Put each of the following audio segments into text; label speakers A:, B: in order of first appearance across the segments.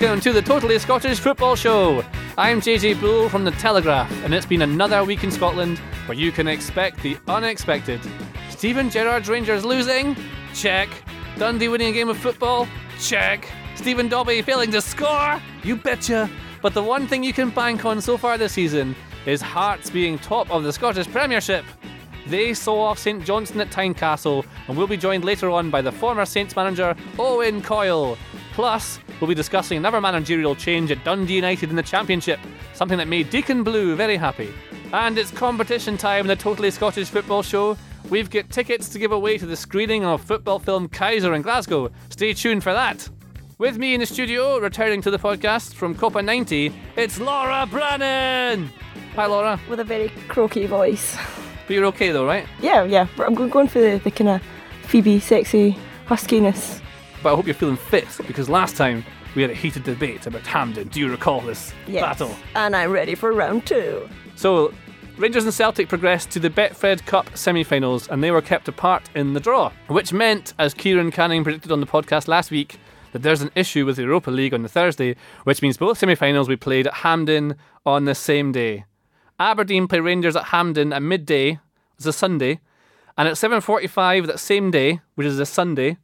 A: welcome to the Totally Scottish Football Show. I'm JJ Bull from The Telegraph, and it's been another week in Scotland where you can expect the unexpected. Steven Gerrard's Rangers losing? Check. Dundee winning a game of football? Check. Stephen Dobbie failing to score? You betcha. But the one thing you can bank on so far this season is Hearts being top of the Scottish Premiership. They saw off St Johnstone at Tynecastle and will be joined later on by the former Saints manager Owen Coyle. Plus, we'll be discussing another managerial change at Dundee United in the Championship, something that made Deacon Blue very happy. And it's competition time in the Totally Scottish Football Show. We've got tickets to give away to the screening of football film Kaiser in Glasgow. Stay tuned for that. With me in the studio, returning to the podcast from Copa 90, it's Laura Brannan. Hi, Laura.
B: with a very croaky voice.
A: But you're okay though, right?
B: Yeah, yeah. I'm going- for the, the kind of Phoebe, sexy huskiness.
A: But I hope you're feeling fit because last time we had a heated debate about Hampden. Do you recall this
B: Yes.
A: battle?
B: And I'm ready for round two.
A: So, Rangers and Celtic progressed to the Betfred Cup semi finals and they were kept apart in the draw, which meant, as Kieran Canning predicted on the podcast last week, that there's an issue with the Europa League on the Thursday, which means both semi finals will be played at Hampden on the same day. Aberdeen play Rangers at Hampden at midday, it's a Sunday, and at 7.45 that same day, which is a Sunday,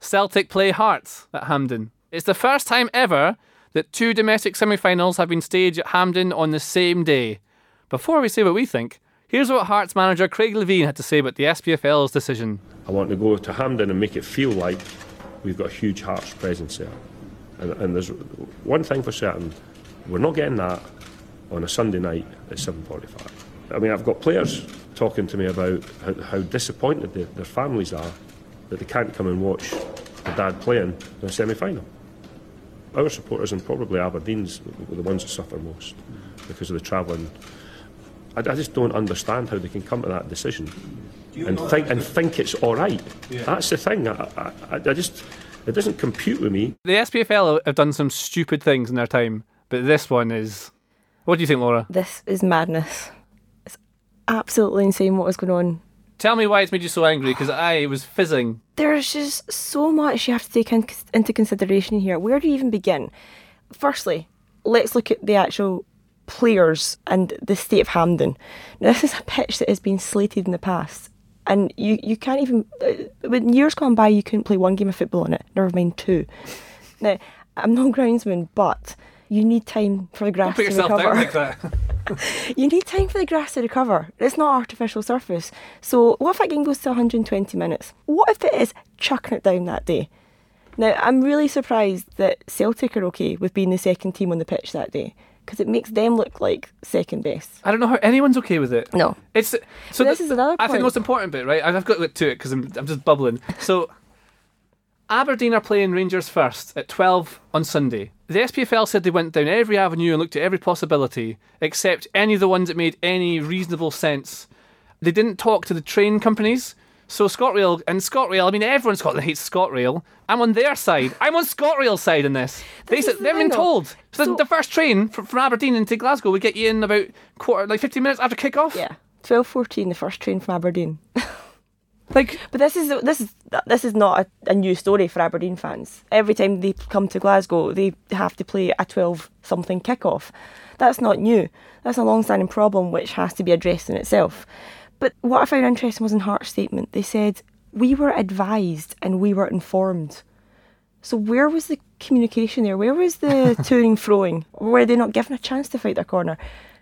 A: Celtic play Hearts at Hampden. It's the first time ever that two domestic semi finals have been staged at Hampden on the same day. Before we say what we think, here's what Hearts manager Craig Levein had to say about the SPFL's decision.
C: I want to go to Hampden and make it feel like we've got a huge Hearts presence there. And, and there's one thing for certain, we're not getting that on a Sunday night at 7.45. I mean, I've got players talking to me about how, how disappointed their families are that they can't come and watch their dad playing in a semi-final. Our supporters and probably Aberdeen's were the ones that suffer most because of the travelling. I, I just don't understand how they can come to that decision and think and think it's all right. That's the thing. I, I, I I just it doesn't compute with me.
A: The SPFL have done some stupid things in their time, but this one is. What do you think, Laura?
B: This is madness. It's absolutely insane what was going on.
A: Tell me why it's made you so angry, because I was fizzing.
B: There's just so much you have to take in, into consideration here. Where do you even begin? Firstly, let's look at the actual players and the state of Hampden. Now, this is a pitch that has been slated in the past, and you, you can't even. Uh, when years gone by, you couldn't play one game of football on it, never mind two. Now, I'm no groundsman, but you need time for the grass
A: Put
B: to
A: yourself
B: recover.
A: down like that.
B: You need time for the grass to recover. It's not artificial surface. So what if that game goes to 120 minutes? What if it is chucking it down that day? Now, I'm really surprised that Celtic are okay with being the second team on the pitch that day because it makes them look like second best.
A: I don't know how anyone's okay with it.
B: No.
A: It's so.
B: this
A: the-
B: is another
A: I think the most important bit, right? I've got to get to it because I'm, I'm just bubbling. So, Aberdeen are playing Rangers first at 12 on Sunday. The SPFL said they went down every avenue and looked at every possibility, except any of the ones that made any reasonable sense. They didn't talk to the train companies. So ScotRail and ScotRail, I mean everyone in Scotland hates ScotRail. I'm on their side. I'm on ScotRail's side in this. they said
B: the
A: they've been told. So,
B: So-
A: the first train from, from Aberdeen into Glasgow would get you in about quarter, like 15 minutes after kick-off.
B: Yeah. 12:14, the first train from Aberdeen.
A: Like
B: But this is this is this is not a, a new story for Aberdeen fans. Every time they come to Glasgow, they have to play a twelve something kickoff. That's not new. That's a long-standing problem which has to be addressed in itself. But what I found interesting was in Hearts' statement. They said we were advised and we were informed. So where was the communication there? Where was the touring throwing? Were they not given a chance to fight their corner?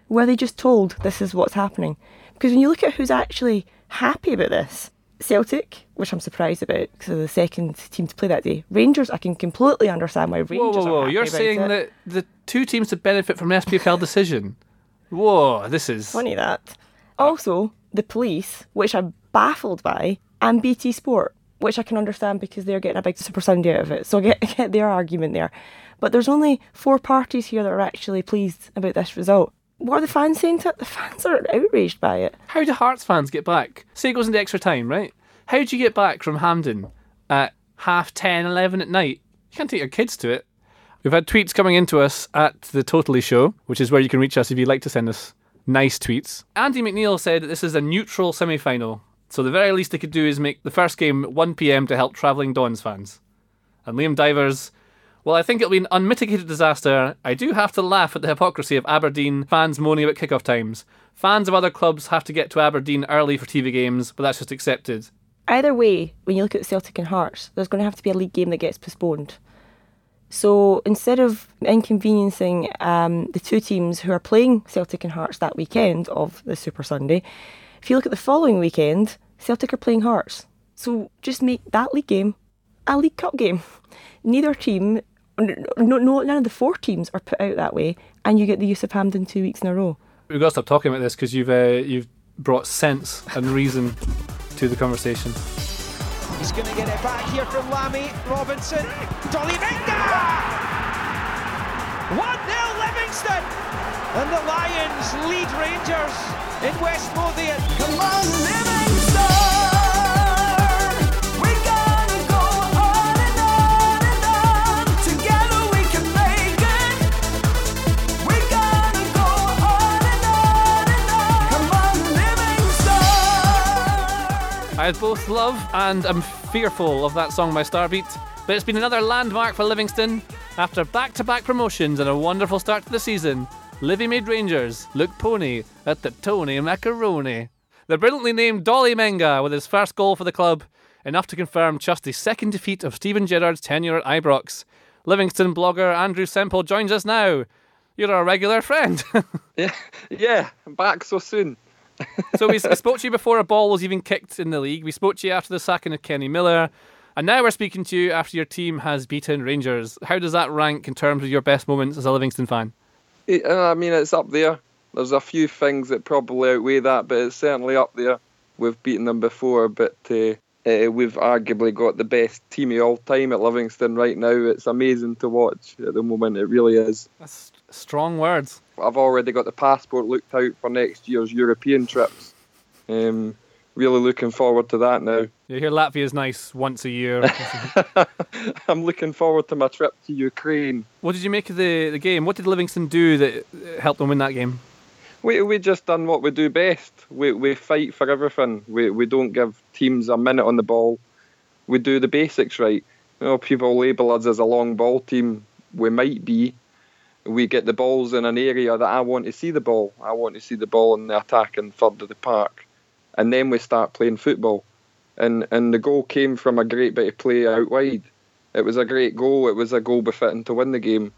B: Were they just told this is what's happening? Because when you look at who's actually happy about this, Celtic, which I'm surprised about because they're the second team to play that day. Rangers, I can completely understand why Rangers.
A: Whoa, whoa, whoa! You're saying
B: it.
A: that the two teams to benefit from an SPFL decision. Whoa, this is
B: funny that. Also, the police, which I'm baffled by, and BT Sport, which I can understand because they're getting a big super Sunday out of it. So I get, I get their argument there. But there's only four parties here that are actually pleased about this result. What are the fans saying to it? The fans are outraged by it.
A: How do Hearts fans get back? Say it goes into extra time, right? How do you get back from Hampden at half 10, 11 at night? You can't take your kids to it. We've had tweets coming into us at the Totally Show, which is where you can reach us if you'd like to send us nice tweets. Andy McNeil said that this is a neutral semi final, so the very least they could do is make the first game 1 pm to help travelling Dons fans. And Liam Divers, Well, I think it'll be an unmitigated disaster. I do have to laugh at the hypocrisy of Aberdeen fans moaning about kickoff times. Fans of other clubs have to get to Aberdeen early for TV games, but that's just accepted.
B: Either way, when you look at Celtic and Hearts, there's going to have to be a league game that gets postponed. So instead of inconveniencing um, the two teams who are playing Celtic and Hearts that weekend of the Super Sunday, if you look at the following weekend, Celtic are playing Hearts. So just make that league game a League Cup game. Neither team, no, no, none of the four teams are put out that way, and you get the use of Hampden two weeks in a row.
A: We've got to stop talking about this because you've uh, you've brought sense and reason to the conversation.
D: He's going to get it back here from Lammy Robinson. Dolly Menga! 1 0 Livingston! And the Lions lead Rangers in West Lothian.
E: Come on, Livingston!
A: I both love and am fearful of that song by Starbeat, but it's been another landmark for Livingston. After back to back promotions and a wonderful start to the season, Livy made Rangers look pony at the Tony Macaroni. The brilliantly named Dolly Menga with his first goal for the club, enough to confirm just the second defeat of Steven Gerrard's tenure at Ibrox. Livingston blogger Andrew Semple joins us now. You're a regular friend.
F: Yeah, yeah, I'm back so soon.
A: So we, spoke to you before a ball was even kicked in the league. We spoke to you after the sacking of Kenny Miller. And now we're speaking to you after your team has beaten Rangers. How does that rank in terms of your best moments as a Livingston fan?
F: It- uh, I mean, it's up there. There's a few things that probably outweigh that, but it's certainly up there. We've beaten them before, but uh, uh, we've arguably got the best team of all time at Livingston right now. It's amazing to watch at the moment. It really is.
A: That's strong words.
F: I've already got the passport looked out for next year's European trips. Um, really looking forward to that now.
A: You hear Latvia's nice once a year.
F: I'm looking forward to my trip to Ukraine.
A: what did you make of the, the game? What did Livingston do that helped them win that game?
F: We we just done what we do best. We we fight for everything. We we don't give teams a minute on the ball. We do the basics right. You know, people label us as a long ball team. We might be. We get the balls in an area that I want to see the ball. I want to see the ball in the attacking third of the park, and then we start playing football. And and the goal came from a great bit of play out wide. It was a great goal. It was a goal befitting to win the game.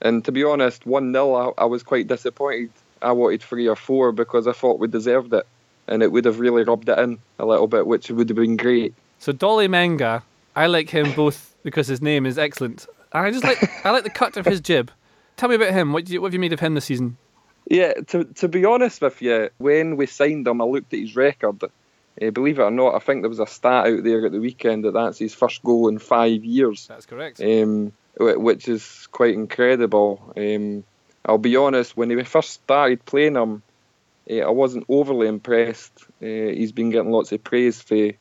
F: And to be honest, one 0 I, I was quite disappointed. I wanted three or four because I thought we deserved it, and it would have really rubbed it in a little bit, which would have been great.
A: So Dolly Menga, I like him both because his name is excellent. And I just like I like the cut of his jib. Tell me about him. What, you, what have you made of him this season?
F: Yeah, to to be honest with you, when we signed him, I looked at his record. Uh, believe it or not, I think there was a stat out there at the weekend that that's his first goal in five years,
A: That's correct.
F: um, which is quite incredible. Um, I'll be honest, when we first started playing him, uh, I wasn't overly impressed. Uh, he's been getting lots of praise for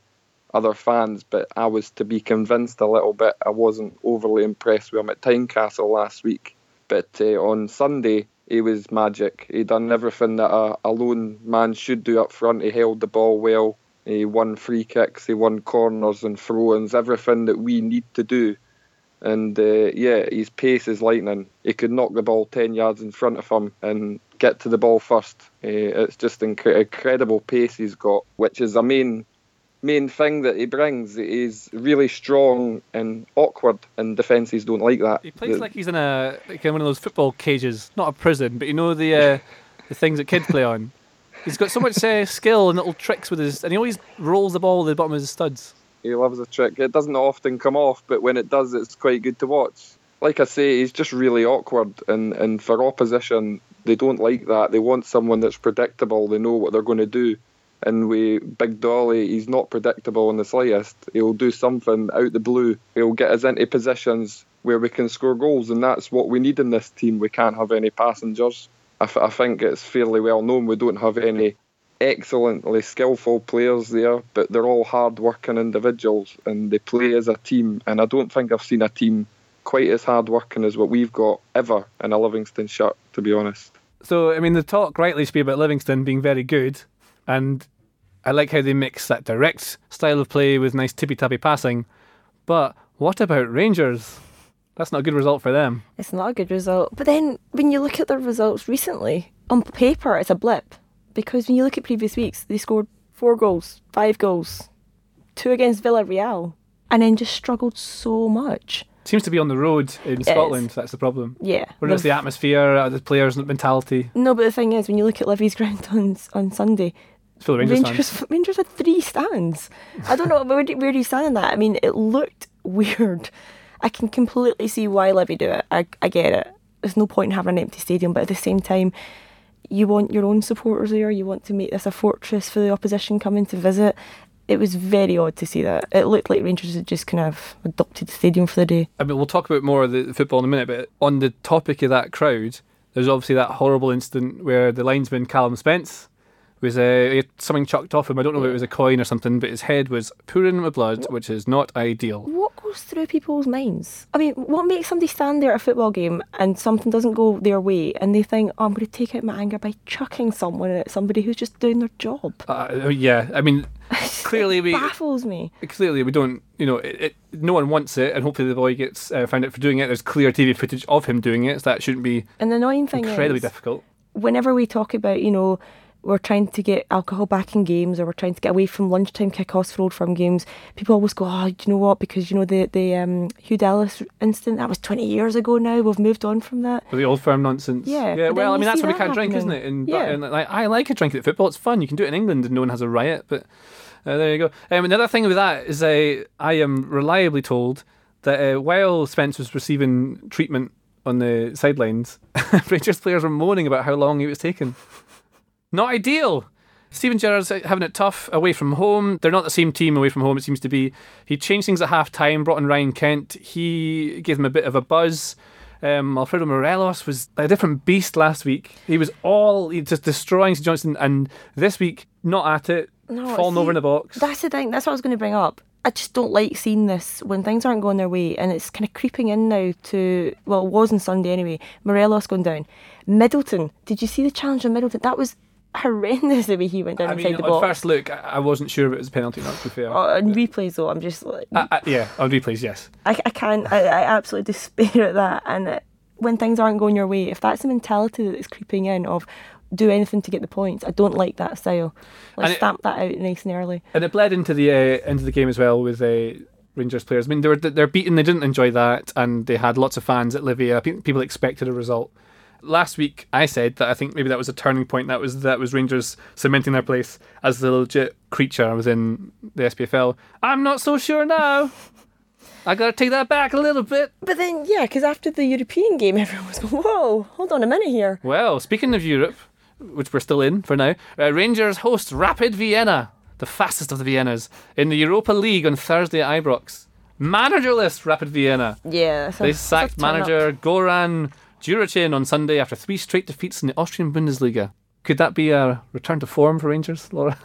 F: other fans, but I was to be convinced a little bit. I wasn't overly impressed with him at Tynecastle last week. But uh, on Sunday, he was magic. He done everything that a, a lone man should do up front. He held the ball well. He won free kicks. He won corners and throw-ins. Everything that we need to do. And uh, yeah, his pace is lightning. He could knock the ball ten yards in front of him and get to the ball first. Uh, it's just incre- incredible pace he's got, which is a main main thing that he brings. He's really strong and awkward, and defences don't like that.
A: He plays
F: The-
A: like he's in a like in one of those football cages, not a prison, but you know the uh, the things that kids play on. He's got so much uh, skill and little tricks with his, and he always rolls the ball at the bottom of his studs.
F: He loves a trick. It doesn't often come off, but when it does, it's quite good to watch. Like I say, he's just really awkward, and, and for opposition, they don't like that. They want someone that's predictable. They know what they're going to do. And we Big Dolly, he's not predictable in the slightest. He'll do something out the blue. He'll get us into positions where we can score goals, and that's what we need in this team. We can't have any passengers. I, th- I think it's fairly well known we don't have any excellently skillful players there, but they're all hard working individuals and they play as a team. And I don't think I've seen a team quite as hard working as what we've got ever in a Livingston shirt, to be honest.
A: So I mean, the talk rightly should be about Livingston being very good, and I like how they mix that direct style of play with nice tippy tappy passing. But what about Rangers? That's not a good result for them.
B: It's not a good result. But then when you look at their results recently, on paper it's a blip. Because when you look at previous weeks, they scored four goals, five goals, two against Villarreal, and then just struggled so much.
A: Seems to be on the road in Scotland. That's the problem.
B: Yeah.
A: Whether it's the atmosphere, uh, the players' mentality.
B: No, but the thing is, when you look at Livy's ground on on Sunday,
A: Full of Rangers,
B: Rangers
A: fans.
B: Rangers had three stands. I don't know where do, where do you stand on that. I mean, it looked weird. I can completely see why Levy do it. I I get it. There's no point in having an empty stadium, but at the same time, you want your own supporters there. You want to make this a fortress for the opposition coming to visit. It was very odd to see that. It looked like Rangers had just kind of adopted the stadium for the day.
A: I mean, we'll talk about more of the football in a minute, but on the topic of that crowd, there's obviously that horrible incident where the linesman Callum Spence was uh, something chucked off him. I don't know if it was a coin or something, but his head was pouring with blood, which is not ideal.
B: What goes through people's minds? I mean, what makes somebody stand there at a football game and something doesn't go their way and they think, oh, I'm going to take out my anger by chucking someone at somebody who's just doing their job?
A: Uh, yeah, I mean, clearly we
B: baffles me.
A: clearly we don't, you know, it, it, no one wants it, and hopefully the boy gets uh, found out for doing it. There's clear TV footage of him doing it, so that shouldn't be
B: And the annoying thing
A: incredibly
B: is,
A: difficult.
B: whenever we talk about, you know, we're trying to get alcohol back in games or we're trying to get away from lunchtime kickoffs for old firm games, people always go, oh, do you know what? Because, you know, the, the um, Hugh Dallas incident, that was 20 years ago now. We've moved on from that.
A: For the old firm nonsense.
B: Yeah,
A: Yeah. Well, I mean, that's
B: see
A: why we can't drink, isn't it? And,
B: Yeah.
A: and like, I like a drink at football. It's fun. You can do it in England, and no one has a riot. But uh, there you go. Um, another thing with that is, uh, I am reliably told that uh, while Spence was receiving treatment on the sidelines, Rangers players were moaning about how long he was taking. Not ideal. Steven Gerrard's having it tough away from home. They're not the same team away from home, it seems to be. He changed things at half time, brought in Ryan Kent. He gave them a bit of a buzz. Um, Alfredo Morelos was a different beast last week. He was all he just destroying St Johnstone, and this week, not at it,
B: No,
A: falling
B: see,
A: over in the box.
B: That's the thing. That's what I was going to bring up. I just don't like seeing this when things aren't going their way, and it's kind of creeping in now to well, it was on Sunday anyway. Morelos going down. Middleton. Did you see the challenge on Middleton? That was horrendous the way he went down
A: I
B: inside
A: mean,
B: the
A: on
B: box.
A: first look, I wasn't sure if it was a penalty or not, to be fair.
B: Oh, on replays though, I'm just like
A: I- I- yeah, on replays, yes.
B: I, I can't. I, I absolutely despair at that. And uh, when things aren't going your way, if that's the mentality that's creeping in of do anything to get the points, I don't like that style. Let's
A: And it-
B: stamp that out nice and early.
A: And it bled into the uh, into the game as well with uh, Rangers players. I mean, they were they're beaten. They didn't enjoy that, and they had lots of fans at Livia. People expected a result. Last week, I said that I think maybe that was a turning point. That was that was Rangers cementing their place as the legit creature within the SPFL. I'm not so sure now. I gotta take that back a little bit.
B: But then, yeah, because after the European game, everyone was going, whoa, hold on a minute here.
A: Well, speaking of Europe, which we're still in for now, uh, Rangers host Rapid Vienna, the fastest of the Viennas, in the Europa League on Thursday at Ibrox. Managerless Rapid Vienna.
B: Yeah.
A: They sacked
B: turn up.
A: manager Goran Djuricin on Sunday after three straight defeats in the Austrian Bundesliga. Could that be a return to form for Rangers, Laura?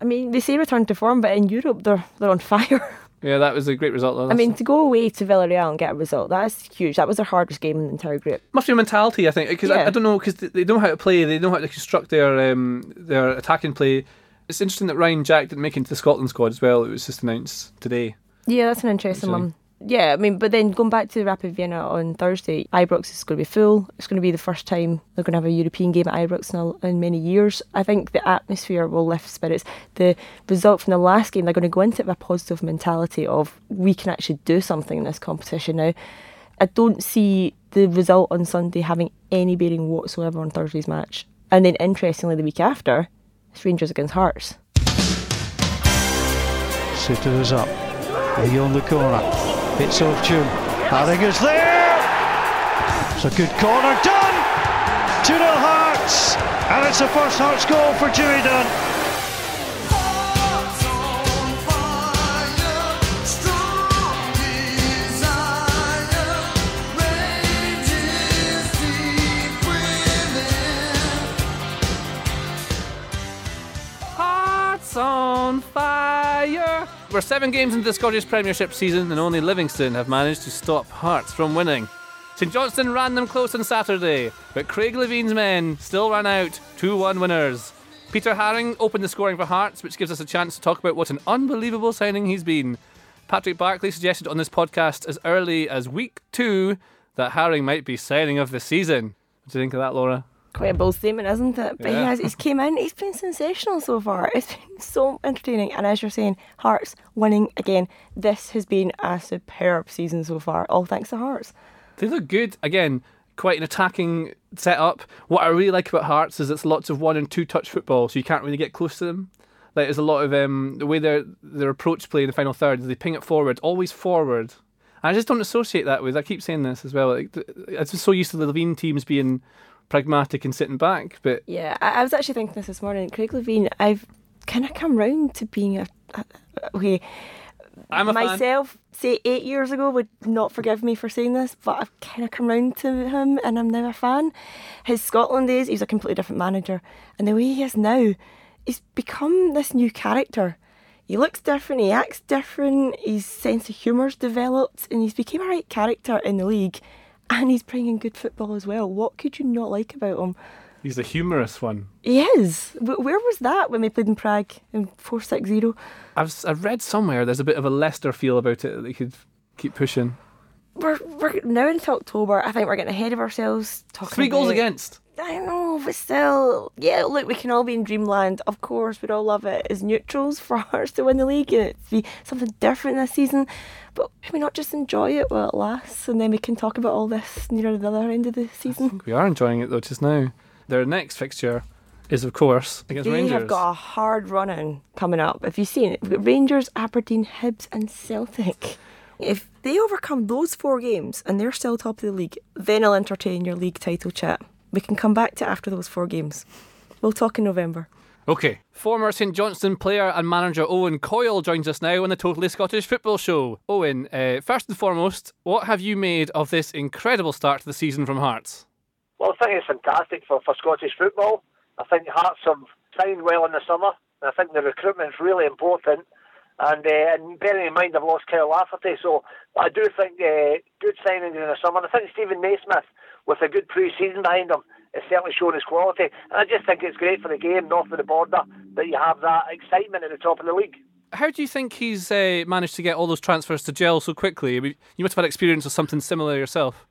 B: I mean, they say return to form, but in Europe, they're, they're on fire.
A: yeah, that was a great result. Though.
B: I mean, to go away to Villarreal and get a result, that's huge. That was their hardest game in the entire group.
A: must be a mentality, I think, because I,
B: Yeah.
A: I don't know, because they know how to play, they know how to construct their um, their attacking play. It's interesting that Ryan Jack didn't make it into the Scotland squad as well. It was just announced today.
B: Yeah, that's an interesting one. Yeah, I mean, but then going back to the Rapid Vienna on Thursday, Ibrox is going to be full. It's going to be the first time they're going to have a European game at Ibrox in, in many years. I think the atmosphere will lift spirits. The result from the last game, they're going to go into it with a positive mentality of we can actually do something in this competition now. I don't see the result on Sunday having any bearing whatsoever on Thursday's match. And then, interestingly, the week after, it's Rangers against Hearts.
G: Sitters up. Lee on the corner. Hits off tune. Haringer's there. It's a good corner. Done! 2 0 Hearts. And it's the first Hearts goal for Dewey Dunn.
A: We're seven games into the Scottish Premiership season, and only Livingston have managed to stop Hearts from winning. St Johnstone ran them close on Saturday, but Craig Levein's men still ran out 2 1 winners. Peter Haring opened the scoring for Hearts, which gives us a chance to talk about what an unbelievable signing he's been. Patrick Barkley suggested on this podcast as early as week two that Haring might be signing of the season. What do you think of that, Laura?
B: Quite a bold statement, isn't it? But he has, he's came in, he's been sensational so far. It's been so entertaining. And as you're saying, Hearts winning again. This has been a superb season so far, all thanks to Hearts.
A: They look good. Again, quite an attacking setup. What I really like about Hearts is it's lots of one and two touch football, so you can't really get close to them. Like there's a lot of um, the way their their approach play in the final third is they ping it forward, always forward. And I just don't associate that with. I keep saying this as well. Like, I'm just so used to the Levein teams being pragmatic and sitting back, but
B: Yeah, I, I was actually thinking this this morning. Craig Levein, I've kind of come round to being a. a okay,
A: I'm a fan.
B: myself, say eight years ago, would not forgive me for saying this, but I've kind of come round to him and I'm now a fan. His Scotland days, he's a completely different manager. And the way he is now, he's become this new character. He looks different, he acts different, his sense of humour's developed, and he's become a right character in the league. And he's bringing good football as well. What could you not like about him?
A: He's a humorous one.
B: He is. Where was that when we played in Prague in 460?
A: I've s- I've read somewhere there's a bit of a Leicester feel about it that they could keep pushing.
B: We're, we're now into October. I think we're getting ahead of ourselves. Talking
A: Three goals against.
B: I know, but still, yeah. Look, we can all be in dreamland. Of course, we'd all love it as neutrals for us to win the league and it be something different this season. But can we not just enjoy it while it lasts, and then we can talk about all this near the other end of the season?
A: We are enjoying it though just now. Their next fixture is of course against
B: They
A: Rangers.
B: have got a hard run in coming up. Have you've seen it? We've got Rangers, Aberdeen, Hibs, and Celtic. If they overcome those four games and they're still top of the league, then I'll entertain your league title chat. We can come back to after those four games. We'll talk in November.
A: Okay. Former St Johnstone player and manager Owen Coyle joins us now on the Totally Scottish Football Show. Owen, uh, first and foremost, what have you made of this incredible start to the season from Hearts?
H: Well, I think it's fantastic for, for Scottish football. I think Hearts have signed well in the summer. And I think the recruitment's really important. And, uh, and bearing in mind I've lost Kyle Lafferty, so I do think uh, good signings in the summer. I think Steven Naismith, with a good pre-season behind him, has certainly shown his quality. And I just think it's great for the game north of the border that you have that excitement at the top of the league.
A: How do you think he's uh, managed to get all those transfers to gel so quickly? I mean, you must have had experience of something similar yourself.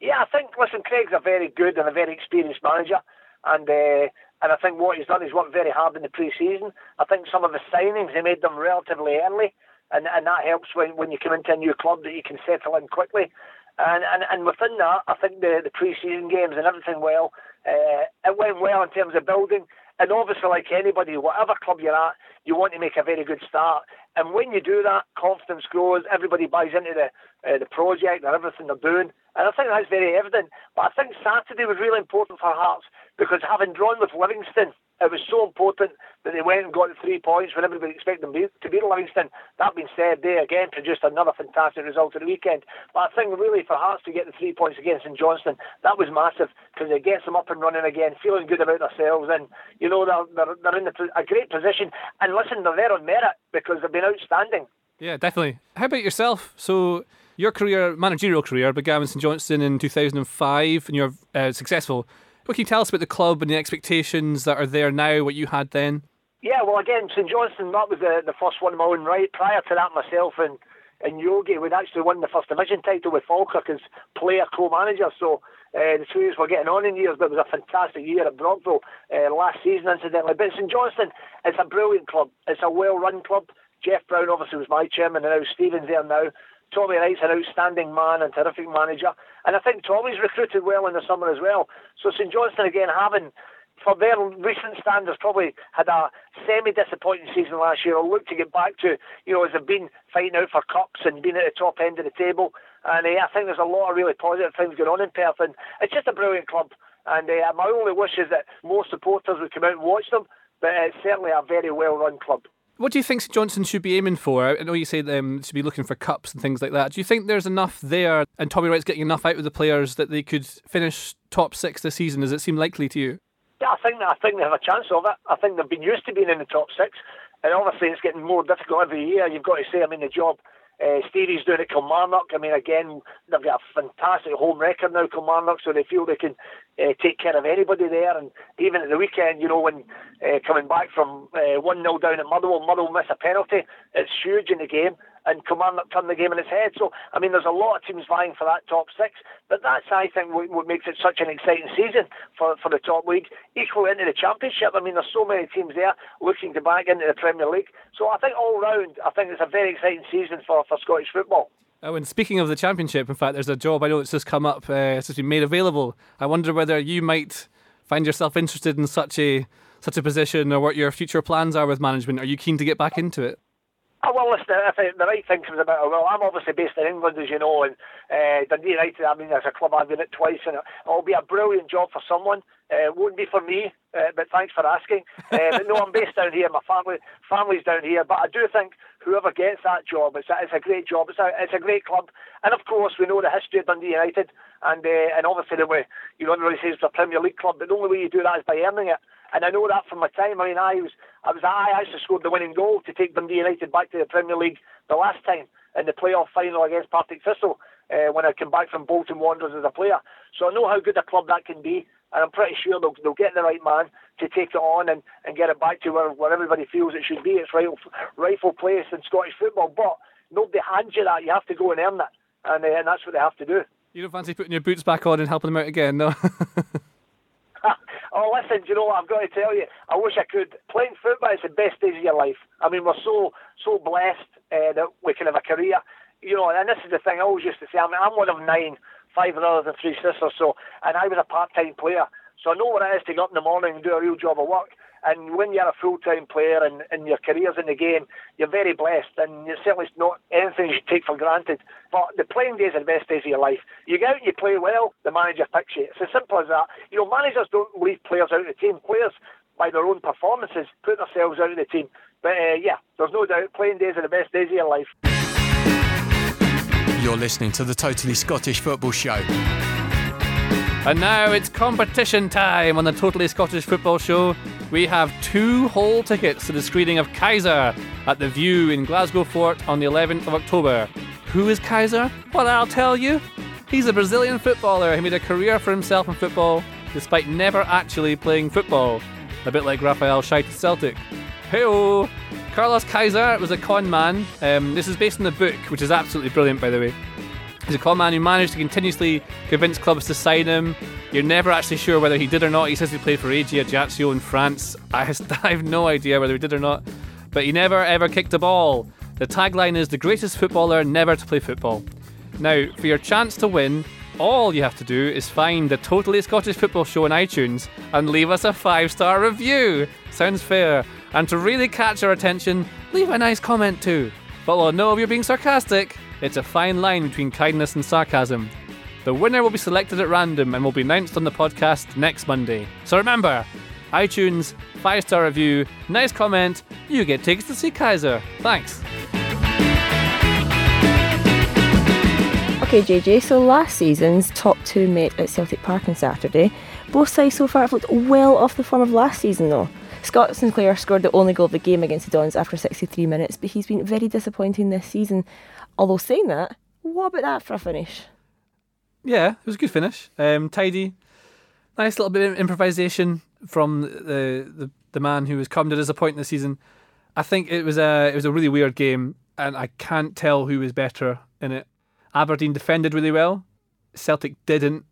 H: Yeah, I think listen, Craig's a very good and a very experienced manager, and uh, and I think what he's done is worked very hard in the pre-season. I think some of the signings he made them relatively early, and and that helps when, when you come into a new club that you can settle in quickly. And and, and within that, I think the the pre-season games and everything well, uh, it went well in terms of building. And obviously, like anybody, whatever club you're at, you want to make a very good start. And when you do that, confidence grows. Everybody buys into the uh, the project and everything they're doing. And I think that's very evident. But I think Saturday was really important for Hearts because having drawn with Livingston, it was so important that they went and got the three points when everybody expected them to beat Livingston. That being said, they again produced another fantastic result at the weekend. But I think really for Hearts to get the three points against St Johnstone, that was massive because it gets them up and running again, feeling good about themselves. And, you know, they're, they're, they're in the, a great position. And listen, they're there on merit because they've been outstanding.
A: Yeah, definitely. How about yourself? So your career, managerial career, began with St Johnstone in 2005, and you're uh, successful. What can you tell us about the club and the expectations that are there now? What you had then?
H: Yeah, well, again, St Johnstone, that was the, the first one in my own right. Prior to that, myself and, and Yogi, we'd actually won the first division title with Falkirk as player co-manager. So uh, the two years were getting on in years, but it was a fantastic year at Brockville uh, last season, incidentally. But St Johnstone, it's a brilliant club. It's a well-run club. Geoff Brown obviously was my chairman, and now Stephen's there now. Tommy Wright's an outstanding man and terrific manager. And I think Tommy's recruited well in the summer as well. So St Johnstone, again, having, for their recent standards, probably had a semi-disappointing season last year. Look to get back to, you know, as they've been fighting out for cups and been at the top end of the table. And uh, I think there's a lot of really positive things going on in Perth. And it's just a brilliant club. And uh, my only wish is that more supporters would come out and watch them. But it's certainly a very well-run club.
A: What do you think St Johnstone should be aiming for? I know you say them um, should be looking for cups and things like that. Do you think there's enough there, and Tommy Wright's getting enough out of the players that they could finish top six this season? Does it seem likely to you?
H: Yeah, I think I think they have a chance of it. I think they've been used to being in the top six, and obviously it's getting more difficult every year. You've got to say, I mean, the job uh, Stevie's doing it at Kilmarnock. I mean, again, they've got a fantastic home record now, Kilmarnock, so they feel they can uh, take care of anybody there. And even at the weekend, you know, when uh, coming back from uh, 1 0 down at Motherwell, Motherwell miss a penalty, it's huge in the game. And Kilmarnock turned the game in his head. So, I mean, there's a lot of teams vying for that top six, but that's, I think, what, what makes it such an exciting season for, for the top league. Equally into the Championship, I mean, there's so many teams there looking to back into the Premier League. So I think all round, I think it's a very exciting season for, for Scottish football.
A: Oh, and speaking of the championship, in fact, there's a job I know it's just come up, uh, it's just been made available. I wonder whether you might find yourself interested in such a such a position, or what your future plans are with management. Are you keen to get back into it?
H: Oh, well, listen, if it, the right thing comes about, well, I'm obviously based in England, as you know, and uh, Dundee United, I mean, as a club, I've been it twice, and it'll be a brilliant job for someone. Uh, it won't be for me, uh, but thanks for asking. Uh, but no, I'm based down here. My family, family's down here, but I do think whoever gets that job, it's a, it's a great job. It's a, it's a great club, and of course, we know the history of Dundee United, and uh, and obviously, the way you don't really say it's a Premier League club, but the only way you do that is by earning it. And I know that from my time. I mean, I was, I was, I actually scored the winning goal to take Dundee United back to the Premier League the last time in the playoff final against Partick Thistle uh, when I came back from Bolton Wanderers as a player. So I know how good a club that can be, and I'm pretty sure they'll, they'll get the right man to take it on and, and get it back to where, where everybody feels it should be. Its rightful, rightful place in Scottish football. But nobody hands you that. You have to go and earn that, and, uh, and that's what they have to do.
A: You don't fancy putting your boots back on and helping them out again, no?
H: oh, listen, do you know what I've got to tell you? I wish I could. Playing football is the best days of your life. I mean, we're so so blessed uh, that we can have a career. You know, and this is the thing I always used to say. I mean, I'm one of nine, five brothers and three sisters. So, and I was a part-time player. So I know what it is to get up in the morning and do a real job of work. And when you're a full-time player and, and your career's in the game, you're very blessed. And it's certainly not anything you should take for granted. But the playing days are the best days of your life. You get out and you play well, the manager picks you. It's as simple as that. You know, managers don't leave players out of the team. Players, by their own performances, put themselves out of the team. But uh, yeah, there's no doubt playing days are the best days of your life.
I: You're listening to the Totally Scottish Football Show.
A: And now it's competition time on the Totally Scottish Football Show. We have two whole tickets to the screening of Kaiser at the View in Glasgow Fort on the 11th of October. Who is Kaiser? Well, I'll tell you. He's a Brazilian footballer who made a career for himself in football despite never actually playing football. A bit like Rafael Scheidt Celtic. Hey Carlos Kaiser was a con man. Um, this is based on the book, which is absolutely brilliant, by the way. He's a con man who managed to continuously convince clubs to sign him. You're never actually sure whether he did or not. He says he played for AG Ajaccio in France. I, I have no idea whether he did or not. But he never ever kicked a ball. The tagline is the greatest footballer never to play football. Now, for your chance to win, all you have to do is find the Totally Scottish Football Show on iTunes and leave us a five star review. Sounds fair. And to really catch our attention, leave a nice comment too. But we'll know if you're being sarcastic. It's a fine line between kindness and sarcasm. The winner will be selected at random and will be announced on the podcast next Monday. So remember, iTunes, five star review, nice comment, you get tickets to see Kaiser. Thanks.
B: Okay, JJ, so last season's top two met at Celtic Park on Saturday. Both sides so far have looked well off the form of last season, though. Scott Sinclair scored the only goal of the game against the Dons after 63 minutes, but he's been very disappointing this season. Although saying that, what about that for a finish?
A: Yeah, it was a good finish. Um, tidy, nice little bit of improvisation from the, the the man who has come to disappoint this season. I think it was a it was a really weird game, and I can't tell who was better in it. Aberdeen defended really well. Celtic didn't.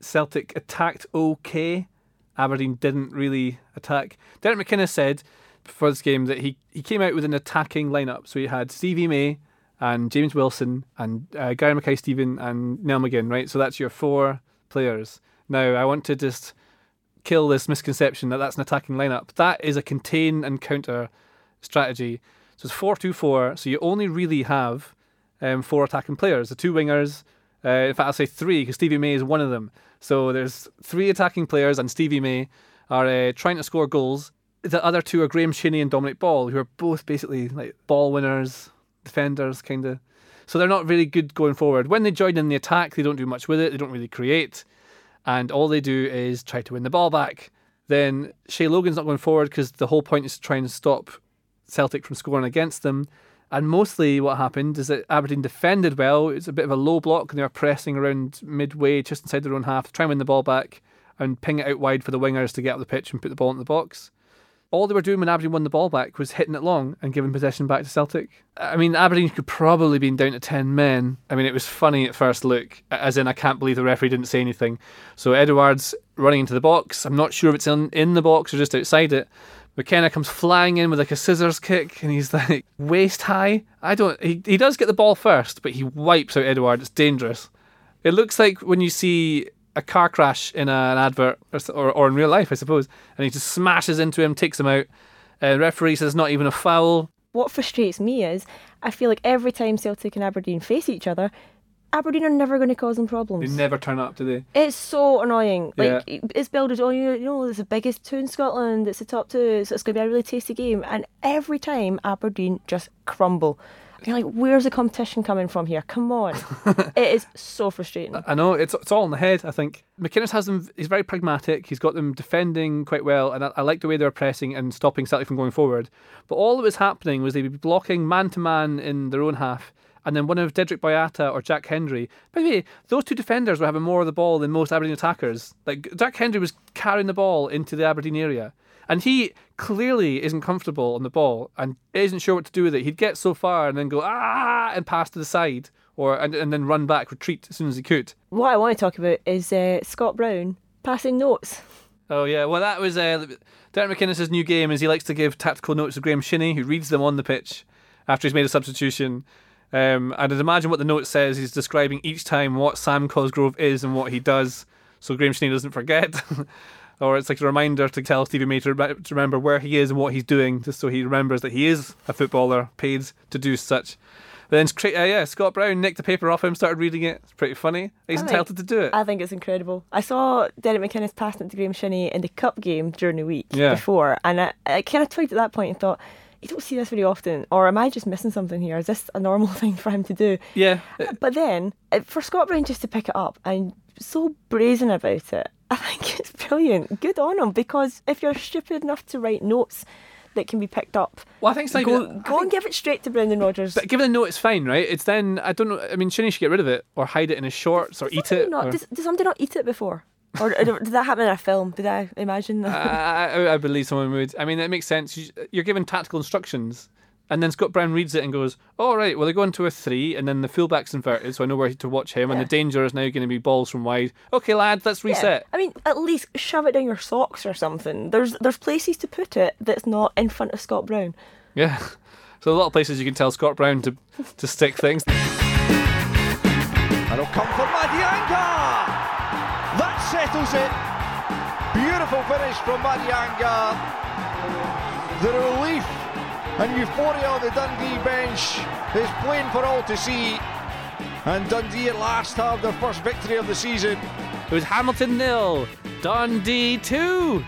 A: Celtic attacked okay. Aberdeen didn't really attack. Derek McInnes said before this game that he, he came out with an attacking lineup. So he had Stevie May and James Wilson and uh, Gary Mackay Steven and Niall McGinn, right? So that's your four players. Now, I want to just kill this misconception that that's an attacking lineup. That is a contain and counter strategy. So it's 4 2 4. So you only really have um, four attacking players the two wingers. Uh, in fact, I'll say three because Stevie May is one of them. So there's three attacking players, and Stevie May are uh, trying to score goals. The other two are Graeme Shinnie and Dominic Ball, who are both basically like ball winners, defenders, kind of. So they're not really good going forward. When they join in the attack, they don't do much with it. They don't really create, and all they do is try to win the ball back. Then Shay Logan's not going forward because the whole point is to try and stop Celtic from scoring against them. And mostly what happened is that Aberdeen defended well. It's a bit of a low block and they were pressing around midway, just inside their own half, trying to win the ball back and ping it out wide for the wingers to get up the pitch and put the ball in the box. All they were doing when Aberdeen won the ball back was hitting it long and giving possession back to Celtic. I mean, Aberdeen could probably been down to 10 men. I mean, it was funny at first look, as in, I can't believe the referee didn't say anything. So Edouard's running into the box. I'm not sure if it's in, in the box or just outside it. McKenna comes flying in with like a scissors kick and he's like waist high. I don't, he, he does get the ball first, but he wipes out Edouard. It's dangerous. It looks like when you see a car crash in a, an advert or, or, or in real life, I suppose, and he just smashes into him, takes him out. Uh, referee says not even a foul.
B: What frustrates me is I feel like every time Celtic and Aberdeen face each other, Aberdeen are never going to cause them problems.
A: They never turn up, do they?
B: It's so annoying. Like
A: Yeah.
B: it's billed as, oh, you you know, it's the biggest two in Scotland. It's the top two, so it's going to be a really tasty game. And every time Aberdeen just crumble. You're like, where's the competition coming from here? Come on! it is so frustrating.
A: I know it's it's all in the head. I think McInnes has them. He's very pragmatic. He's got them defending quite well, and I, I like the way they're pressing and stopping Celtic from going forward. But all that was happening was they'd be blocking man to man in their own half, and then one of Dedryck Boyata or Jack Hendry. By the way, those two defenders were having more of the ball than most Aberdeen attackers. Like Jack Hendry was carrying the ball into the Aberdeen area. And he clearly isn't comfortable on the ball and isn't sure what to do with it. He'd get so far and then go ah and pass to the side, or and, and then run back, retreat as soon as he could.
B: What I want to talk about is uh, Scott Brown passing notes.
A: Oh yeah, well that was uh, Derek McInnes' new game is he likes to give tactical notes to Graeme Shinnie, who reads them on the pitch after he's made a substitution. Um, and I'd imagine what the note says. He's describing each time what Sam Cosgrove is and what he does, so Graeme Shinnie doesn't forget. or it's like a reminder to tell Stevie May to, re- to remember where he is and what he's doing, just so he remembers that he is a footballer paid to do such. But then, uh, yeah, Scott Brown nicked the paper off him, started reading it. It's pretty funny. He's
B: I think-
A: entitled to do it.
B: I think it's incredible. I saw Derek McInnes passing it to Graeme Shinnie in the cup game during the week
A: Yeah.
B: before, and I, I kind of twigged at that point and thought, you don't see this very often, or am I just missing something here? Is this a normal thing for him to do?
A: yeah,
B: But then, uh, for Scott Brown just to pick it up and so brazen about it, I think it's brilliant. Good on him, because if you're stupid enough to write notes that can be picked up,
A: well, I think it's like
B: go, go and give it straight to Brendan Rodgers.
A: But given a note, it's fine, right? It's then I don't know. I mean, Shinnie should get rid of it or hide it in his shorts or eat it.
B: Not,
A: or-
B: does, does somebody not eat it before? or did that happen in a film? Did I imagine that?
A: I, I, I believe someone would. I mean, it makes sense. You- You're given tactical instructions, and then Scott Brown reads it and goes, "All right, well they go into a three, and then the fullback's inverted, so I know where to watch him, and the danger is now going to be balls from wide. Okay, lad, let's
B: Yeah.
A: reset.
B: I mean, at least shove it down your socks or something. There's there's places to put it that's not in front of Scott Brown.
A: Yeah. So a lot of places you can tell Scott Brown to to stick things.
D: And it'll come for Madianga. That settles it. Beautiful finish from Madianga. The relief and euphoria on the Dundee bench is plain for all to see. And Dundee at last have their first victory of the season.
A: It was Hamilton nil, Dundee two.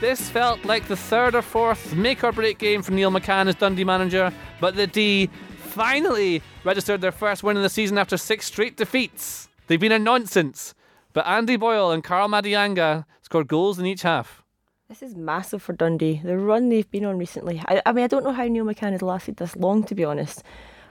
A: This felt like the third or fourth make or break game for Neil McCann as Dundee manager, but the Dee finally registered their first win of the season after six straight defeats. They've been a nonsense, but Andy Boyle and Kharl Madianga scored goals in each half.
B: This is massive for Dundee. The run they've been on recently. I, I mean, I don't know how Neil McCann has lasted this long, to be honest.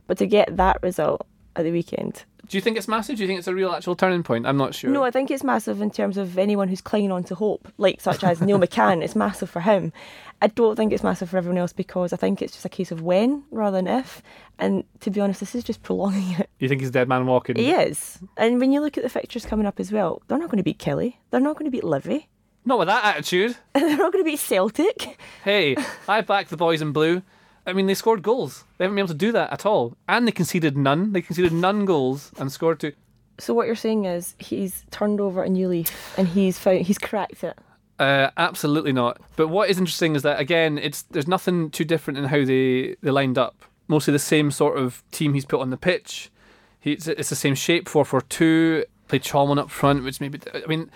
B: But to get that result at the weekend,
A: Do you think it's massive? Do you think it's a real actual turning point? I'm not sure.
B: no, I think it's massive in terms of anyone who's clinging on to hope, like such as Neil McCann. It's massive for him. I don't think it's massive for everyone else because I think it's just a case of when rather than if. And to be honest, this is just prolonging it.
A: you think he's dead man walking?
B: He is. And when you look at the fixtures coming up as well, they're not going to beat Killie. They're not going to beat Livy.
A: Not with that attitude.
B: they're not going to beat Celtic.
A: Hey, I back the boys in blue. I mean, they scored goals. They haven't been able to do that at all. And they conceded none. They conceded none goals and scored two.
B: So what you're saying is he's turned over a new leaf and he's found he's cracked it.
A: Uh, absolutely not. But what is interesting is that again, it's there's nothing too different in how they, they lined up. Mostly the same sort of team he's put on the pitch. He's it's the same shape, four four two. Play Chalmon up front, which maybe I mean,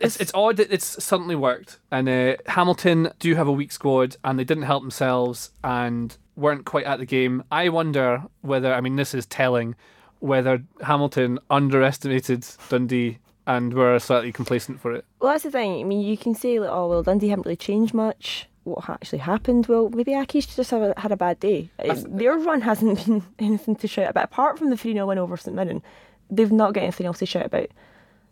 A: it's it's odd that it's suddenly worked. And uh, Hamilton do have a weak squad, and they didn't help themselves and weren't quite at the game. I wonder whether I mean this is telling whether Hamilton underestimated Dundee and were slightly complacent for it.
B: Well, that's the thing. I mean, you can say like, oh well, Dundee haven't really changed much. What actually happened? Well, maybe Accies just have a, had a bad day. Uh, Their run hasn't been anything to shout about. Apart from the 3 0 win over St Mirren, they've not got anything else to shout about.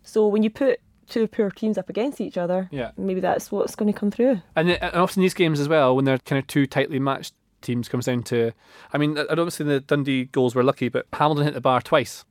B: So when you put two poor teams up against each other.
A: Yeah.
B: Maybe that's what's going to come through.
A: And, and often these games as well, when they're kind of two tightly matched teams, comes down to. I mean, I don't say the Dundee goals were lucky, but Hamilton hit the bar twice,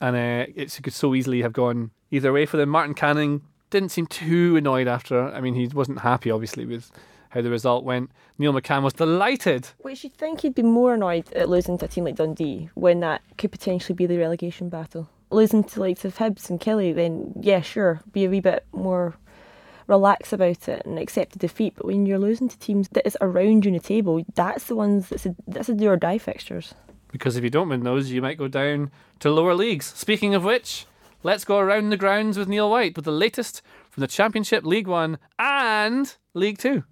A: and uh, it could so easily have gone either way for them. Martin Canning didn't seem too annoyed after. I mean, he wasn't happy, obviously, with how the result went. Neil McCann was delighted.
B: Which you'd think he'd be more annoyed at losing to a team like Dundee when that could potentially be the relegation battle. Losing to likes of Hibs and Killie, then yeah, sure, be a wee bit more relaxed about it and accept the defeat. But when you're losing to teams that is around you in the table, that's the ones that's a, that's a do or die fixtures.
A: Because if you don't win those, you might go down to lower leagues. Speaking of which, let's go around the grounds with Neil White with the latest from the Championship, League One, and League Two.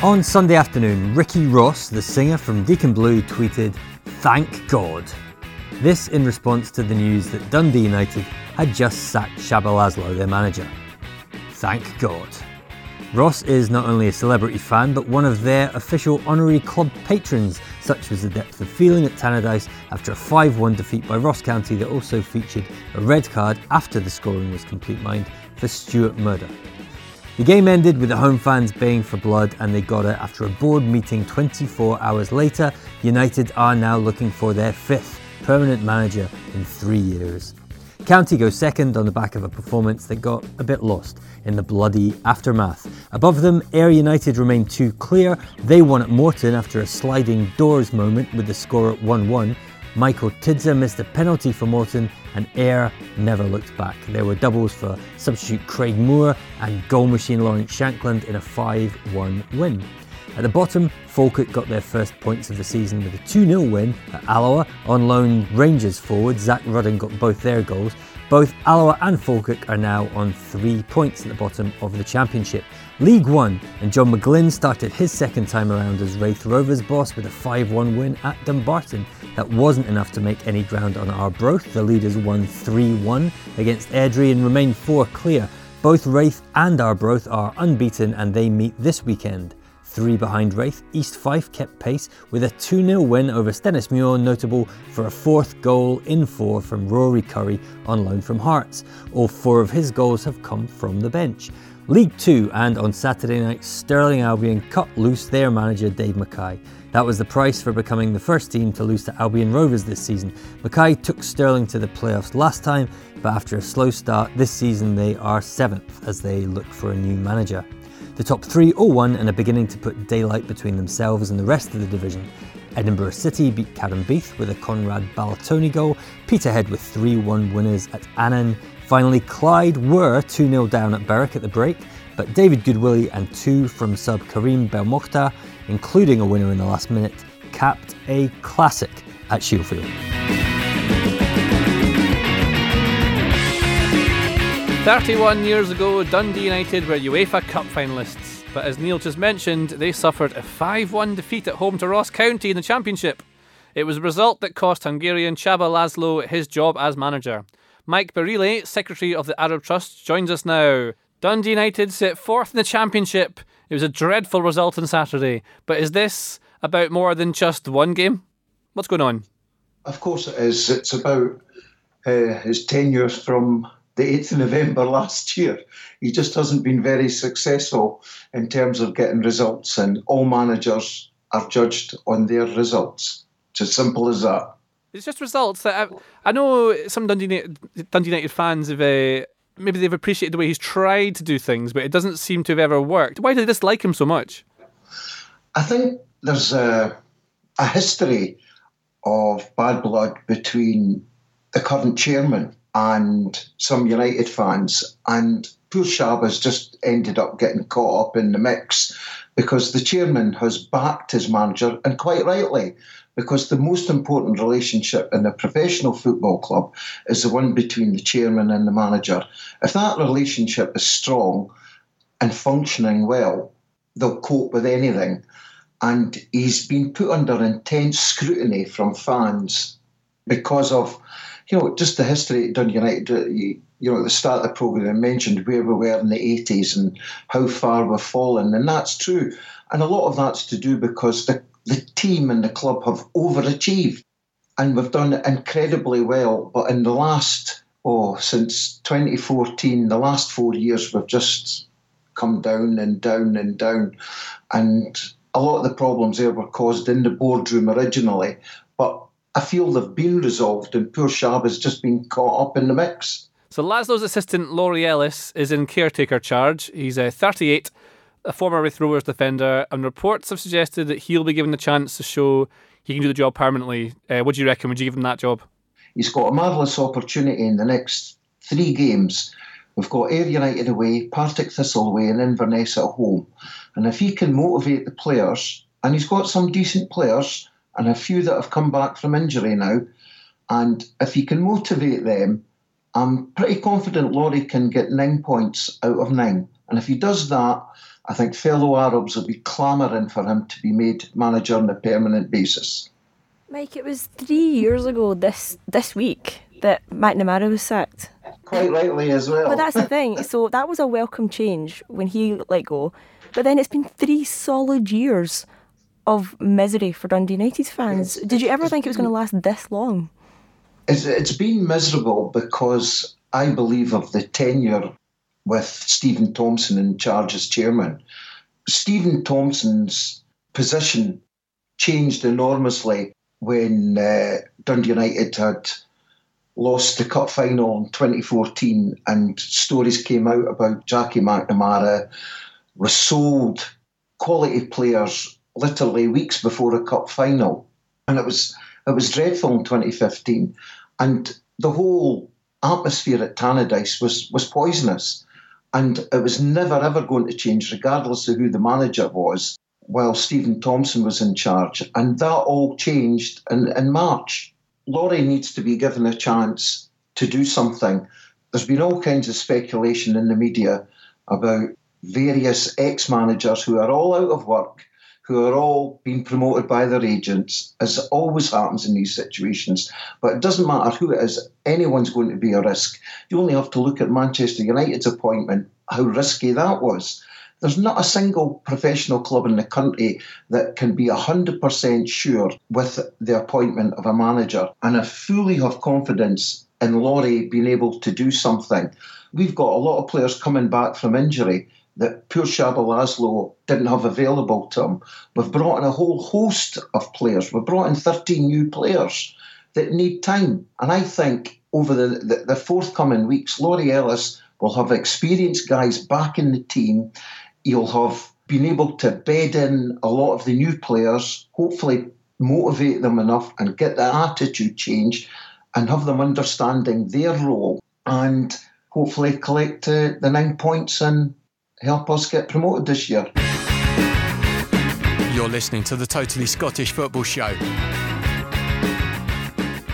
J: On Sunday afternoon, Ricky Ross, the singer from Deacon Blue, tweeted, Thank God. This in response to the news that Dundee United had just sacked Csaba Laszlo, their manager. Thank God. Ross is not only a celebrity fan, but one of their official honorary club patrons. Such was the depth of feeling at Tannadice after a 5 1 defeat by Ross County that also featured a red card after the scoring was complete mind for Stewart Murdoch. The game ended with the home fans baying for blood, and they got it after a board meeting 24 hours later. United are now looking for their fifth permanent manager in three years. County go second on the back of a performance that got a bit lost in the bloody aftermath. Above them, Ayr United remain too clear. They won at Morton after a sliding doors moment with the score at 1 1. Michael Tidser missed a penalty for Morton, and Ayr never looked back. There were doubles for substitute Craig Moore and goal machine Lawrence Shankland in a 5 1 win. At the bottom, Falkirk got their first points of the season with a 2 0 win at Alloa. On loan Rangers forward, Zak Rudden got both their goals. Both Alloa and Falkirk are now on three points at the bottom of the Championship. League One, and John McGlynn started his second time around as Raith Rovers boss with a 5 1 win at Dumbarton. That wasn't enough to make any ground on Arbroath. The leaders won 3 1 against Airdrie and remain four clear. Both Raith and Arbroath are unbeaten and they meet this weekend. Three behind Raith, East Fife kept pace with a 2 0 win over Stenhousemuir, notable for a fourth goal in four from Rory Currie on loan from Hearts. All four of his goals have come from the bench. League Two, and on Saturday night, Stirling Albion cut loose their manager Dave Mackay. That was the price for becoming the first team to lose to Albion Rovers this season. Mackay took Stirling to the playoffs last time, but after a slow start this season, they are seventh as they look for a new manager. The top three all won and are beginning to put daylight between themselves and the rest of the division. Edinburgh City beat Cowdenbeath with a Conrad Balatoni goal, Peterhead with 3 1 winners at Annan. Finally, Clyde were 2 0 down at Berwick at the break, but David Goodwillie and two from sub Karim Belmokhtar, including a winner in the last minute, capped a classic at Shieldfield.
A: 31 years ago, Dundee United were UEFA Cup finalists, but as Neil just mentioned, they suffered a 5 1 defeat at home to Ross County in the Championship. It was a result that cost Hungarian Csaba Laszlo his job as manager. Mike Barile, Secretary of the Arab Trust, joins us now. Dundee United sit fourth in the Championship. It was a dreadful result on Saturday, but is this about more than just one game? What's going on?
K: Of course it is. It's about uh, his tenure from the 8th of November last year. He just hasn't been very successful in terms of getting results, and all managers are judged on their results. It's as simple as that.
A: It's just results that I, I know some Dundee, United- Dundee United fans have uh, maybe they've appreciated the way he's tried to do things, but it doesn't seem to have ever worked. Why do they dislike him so much?
K: I think there's a, a history of bad blood between the current chairman and some United fans, and poor Csaba's just ended up getting caught up in the mix because the chairman has backed his manager, and quite rightly, because the most important relationship in a professional football club is the one between the chairman and the manager. If that relationship is strong and functioning well, they'll cope with anything. And he's been put under intense scrutiny from fans because of, you know, just the history at Dundee United. uh, You, you know, at the start of the programme, I mentioned where we were in the 80s and how far we've fallen. And that's true. And a lot of that's to do because the, the team and the club have overachieved and we've done incredibly well. But in the last, oh, since 2014, the last four years, we've just come down and down and down. And a lot of the problems there were caused in the boardroom originally, but I feel they've been resolved, and poor Shab has just been caught up in the mix.
A: So Laszlo's assistant Laurie Ellis is in caretaker charge. He's a 38, a former Raith Rovers defender, and reports have suggested that he'll be given the chance to show he can do the job permanently. Uh, what do you reckon? Would you give him that job?
K: He's got a marvellous opportunity in the next three games. We've got Ayr United away, Partick Thistle away, and Inverness at home. And if he can motivate the players, and he's got some decent players, and a few that have come back from injury now, and if he can motivate them, I'm pretty confident Laurie can get nine points out of nine. And if he does that, I think fellow Arabs will be clamouring for him to be made manager on a permanent basis.
B: Mike, it was three years ago this this week that McNamara was sacked.
K: Quite rightly as well.
B: But that's the thing. So that was a welcome change when he let go. But then it's been three solid years of misery for Dundee United fans. Did you ever think it was going to last this long?
K: It's, it's been miserable because I believe of the tenure with Stephen Thompson in charge as chairman. Stephen Thompson's position changed enormously when uh, Dundee United had lost the cup final in 2014 and stories came out about Jackie McNamara resold quality players literally weeks before a cup final. And it was it was dreadful in 2015. And the whole atmosphere at Tannadice was, was poisonous. And it was never ever going to change, regardless of who the manager was, while Stephen Thompson was in charge. And that all changed in, in March. Laurie needs to be given a chance to do something. There's been all kinds of speculation in the media about various ex managers who are all out of work, who are all being promoted by their agents, as always happens in these situations. But it doesn't matter who it is, anyone's going to be a risk. You only have to look at Manchester United's appointment, how risky that was. There's not a single professional club in the country that can be 100% sure with the appointment of a manager. And I fully have confidence in Laurie being able to do something. We've got a lot of players coming back from injury that poor Csaba Laszlo didn't have available to him. We've brought in a whole host of players. We've brought in 13 new players that need time. And I think over the, the, the forthcoming weeks, Laurie Ellis will have experienced guys back in the team. He'll have been able to bed in a lot of the new players, hopefully motivate them enough and get the attitude change and have them understanding their role and hopefully collect uh, the nine points and help us get promoted this year.
I: You're listening to the Totally Scottish Football Show.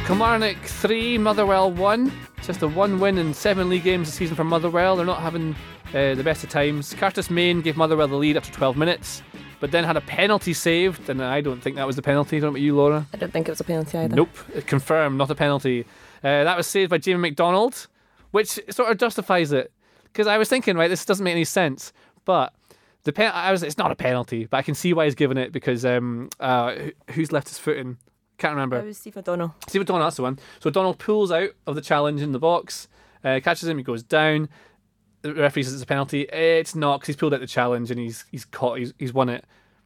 A: Kilmarnock 3, Motherwell 1. Just a one win in seven league games this season for Motherwell. They're not having uh, the best of times. Curtis Main gave Motherwell the lead after 12 minutes, but then had a penalty saved, and I don't think that was the penalty. Don't know about you, Laura?
B: I don't think it was a penalty either.
A: Nope, confirmed, not a penalty. Uh, that was saved by Jamie McDonald, which sort of justifies it. Because I was thinking, right, this doesn't make any sense, but the pen- I was, it's not a penalty, but I can see why he's given it because um, uh, who's left his foot in? Can't remember.
B: It was Steve O'Donnell.
A: Steve O'Donnell, that's the one. So O'Donnell pulls out of the challenge in the box, uh, catches him, he goes down. The referee says it's a penalty. It's not because he's pulled out the challenge and he's he's caught, he's, he's won it.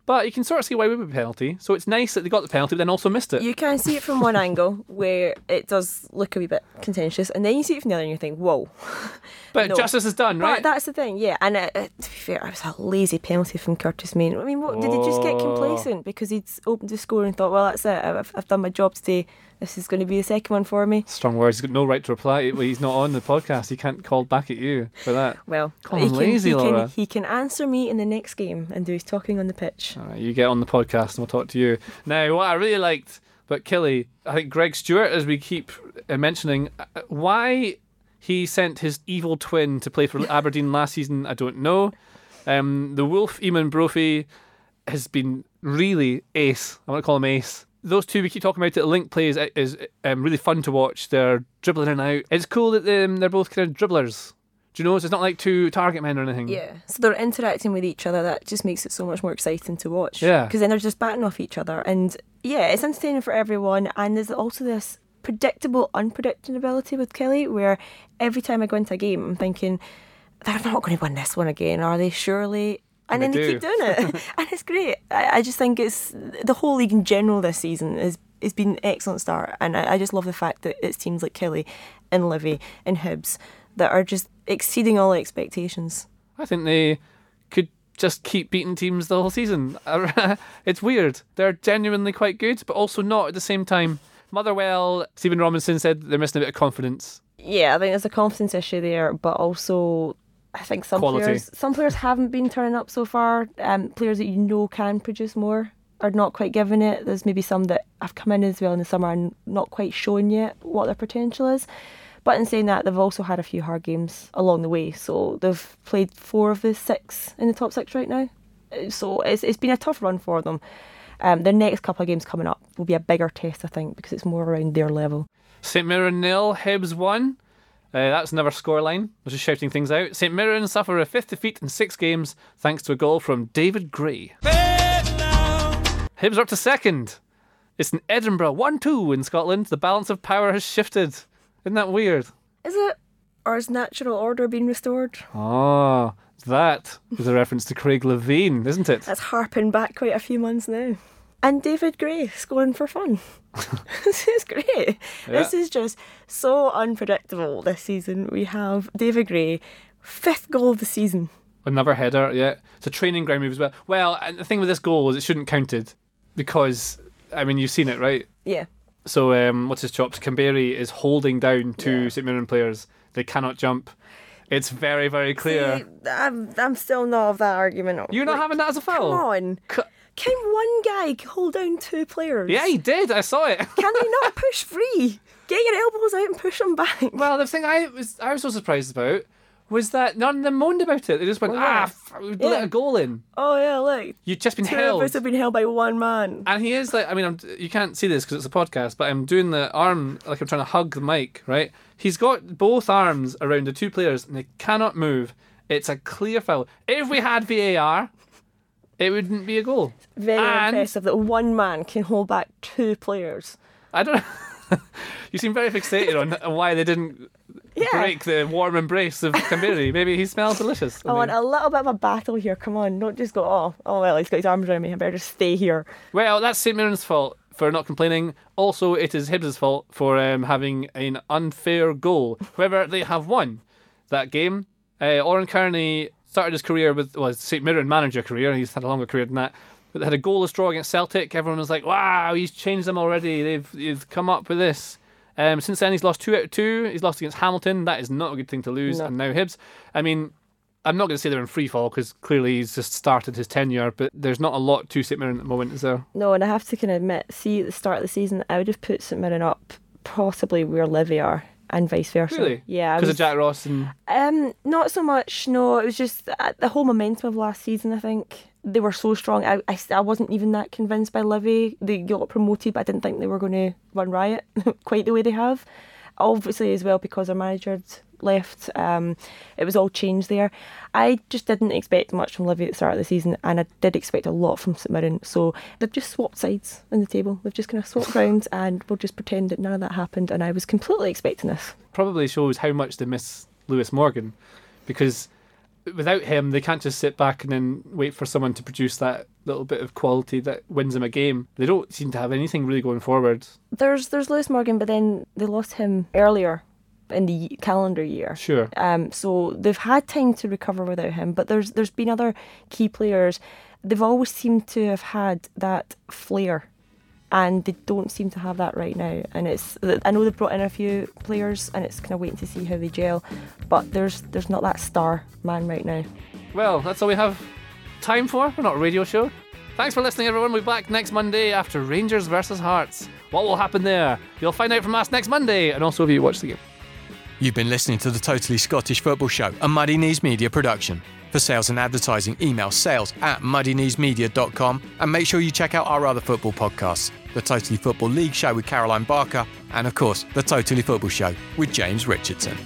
A: But you can sort of see why we would be penalty. So it's nice that they got the penalty, but then also missed it.
B: You can see it from one angle where it does look a wee bit contentious, and then you see it from the other and you think, whoa.
A: But
B: No.
A: justice is done, right?
B: But that's the thing, yeah. And uh, uh, to be fair, it was a lazy penalty from Curtis Main. I mean, what, did he just get
A: Oh.
B: complacent because he'd opened the score and thought, well, that's it. I've, I've done my job today. This is going to be the second one for me.
A: Strong words. He's got no right to reply. He's not on the podcast. He can't call back at you for that.
B: Well,
A: Call
B: he
A: him
B: can,
A: lazy,
B: he,
A: Laura.
B: can, he can answer me in the next game and do his talking on the pitch.
A: All right, you get on the podcast and we'll talk to you. Now, what I really liked about Killie, I think Greg Stewart, as we keep uh, mentioning, uh, why he sent his evil twin to play for Aberdeen last season, I don't know. Um, the Wolf, Eamonn Brophy, has been really ace. I want to call him ace. Those two we keep talking about. It link play is, is um, really fun to watch. They're dribbling in and out. It's cool that um, they're both kind of dribblers. Do you know? So It's not like two target men or anything.
B: Yeah, so they're interacting with each other. That just makes it so much more exciting to watch.
A: Yeah.
B: because then they're just batting off each other, and yeah, it's entertaining for everyone. And there's also this predictable unpredictability with Killie, where every time I go into a game, I'm thinking they're not going to win this one again, are they? Surely. And
A: They
B: then they
A: do.
B: keep doing it, and it's great. I, I just think it's the whole league in general this season is has been an excellent start, and I, I just love the fact that it's teams like Killie and Livi and Hibs that are just exceeding all expectations.
A: I think they could just keep beating teams the whole season. it's weird. They're genuinely quite good, but also not at the same time. Motherwell, Stephen Robinson said they're missing a bit of confidence.
B: Yeah, I think there's a confidence issue there, but also I think some
A: Quality.
B: players some players haven't been turning up so far. Um, players that you know can produce more are not quite given it. There's maybe some that have come in as well in the summer and not quite shown yet what their potential is. But in saying that, they've also had a few hard games along the way. So they've played four of the six in the top six right now. So it's it's been a tough run for them. Um, their next couple of games coming up will be a bigger test, I think, because it's more around their level.
A: St Mirren nil, Hibs one. Uh, that's another scoreline. I was just shouting things out. St Mirren suffer a fifth defeat in six games thanks to a goal from David Gray. Hibs are up to second. It's in Edinburgh, 1 2 in Scotland. The balance of power has shifted. Isn't that weird?
B: Is it? Or is natural order being restored?
A: Ah, that is a reference to Craig Levein, isn't it?
B: That's harping back quite a few months now. And David Gray scoring for fun. this is great. This is just so unpredictable this season. We have David Gray, fifth goal of the season.
A: Another header, yeah. It's a training ground move as well. Well, and the thing with this goal is it shouldn't counted because, I mean, you've seen it, right?
B: Yeah.
A: So, um, what's his chops? Kamberi is holding down two St Mirren players. They cannot jump. It's very, very clear.
B: See, I'm, I'm still not of that argument.
A: You're not
B: Like,
A: having that as a foul?
B: Come on. Can one guy hold down two players?
A: Yeah, he did. I saw it.
B: Can they not push free? Get your elbows out and push them back.
A: well, the thing I was I was so surprised about was that none of them moaned about it. They just went, ah, f- we let
B: Yeah.
A: a goal in.
B: Oh yeah, look.
A: You've just been
B: Two
A: held.
B: of us have been held by one man.
A: And he is like, I mean, I'm, you can't see this because it's a podcast, but I'm doing the arm like I'm trying to hug the mic, right? He's got both arms around the two players and they cannot move. It's a clear foul. If we had VAR, it wouldn't be a goal.
B: Very
A: And-
B: impressive that one man can hold back two players.
A: I don't. know. you seem very fixated on why they didn't
B: Yeah.
A: break the warm embrace of Kamberi. Maybe he smells delicious.
B: I want a little bit of a battle here. Come on, don't just go. Oh, oh well, he's got his arms around me. I better just stay here.
A: Well, that's St Mirren's fault for not complaining. Also, it is Hibs' fault for um, having an unfair goal. However, they have won that game. Uh, Oran Kearney started his career with well, St Mirren manager career. and He's had a longer career than that. But they had a goalless draw against Celtic. Everyone was like, "Wow, he's changed them already. They've they've come up with this." Um, since then, he's lost two out of two. He's lost against Hamilton. That is not a good thing to lose.
B: No.
A: And now Hibs. I mean, I'm not going to say they're in free fall because clearly he's just started his tenure. But there's not a lot to St Mirren at the moment, is there?
B: No, and I have to kind of admit, see, at the start of the season, I would have put St Mirren up possibly where Livi are, and vice versa.
A: Really?
B: Yeah.
A: Because of Jack Ross and
B: Um, not so much. No, it was just uh, the whole momentum of last season. I think they were so strong. I, I, I wasn't even that convinced by Livi. They got promoted, but I didn't think they were going to run riot quite the way they have. Obviously, as well because their manager left, um, it was all changed there. I just didn't expect much from Livi at the start of the season, and I did expect a lot from St Mirren. So they've just swapped sides in the table. They've just kind of swapped rounds, and we'll just pretend that none of that happened. And I was completely expecting this.
A: probably shows how much they miss Lewis Morgan because without him they can't just sit back and then wait for someone to produce that little bit of quality that wins them a game. They don't seem to have anything really going forward.
B: There's there's Lewis Morgan, but then they lost him earlier in the calendar year.
A: Sure.
B: Um, so they've had time to recover without him, but there's there's been other key players. They've always seemed to have had that flair, and they don't seem to have that right now. And it's I know they've brought in a few players, and it's kind of waiting to see how they gel. But there's there's not that star man right now.
A: Well, that's all we have time for. We're not a radio show. Thanks for listening, everyone. We'll be back next Monday after Rangers versus Hearts. What will happen there? You'll find out from us next Monday, and also if you watch the game.
I: You've been listening to the Totally Scottish Football Show, a Muddy Knees Media production. For sales and advertising, email sales at muddykneesmedia.com and make sure you check out our other football podcasts the Totally Football League Show with Caroline Barker, and of course, the Totally Football Show with James Richardson.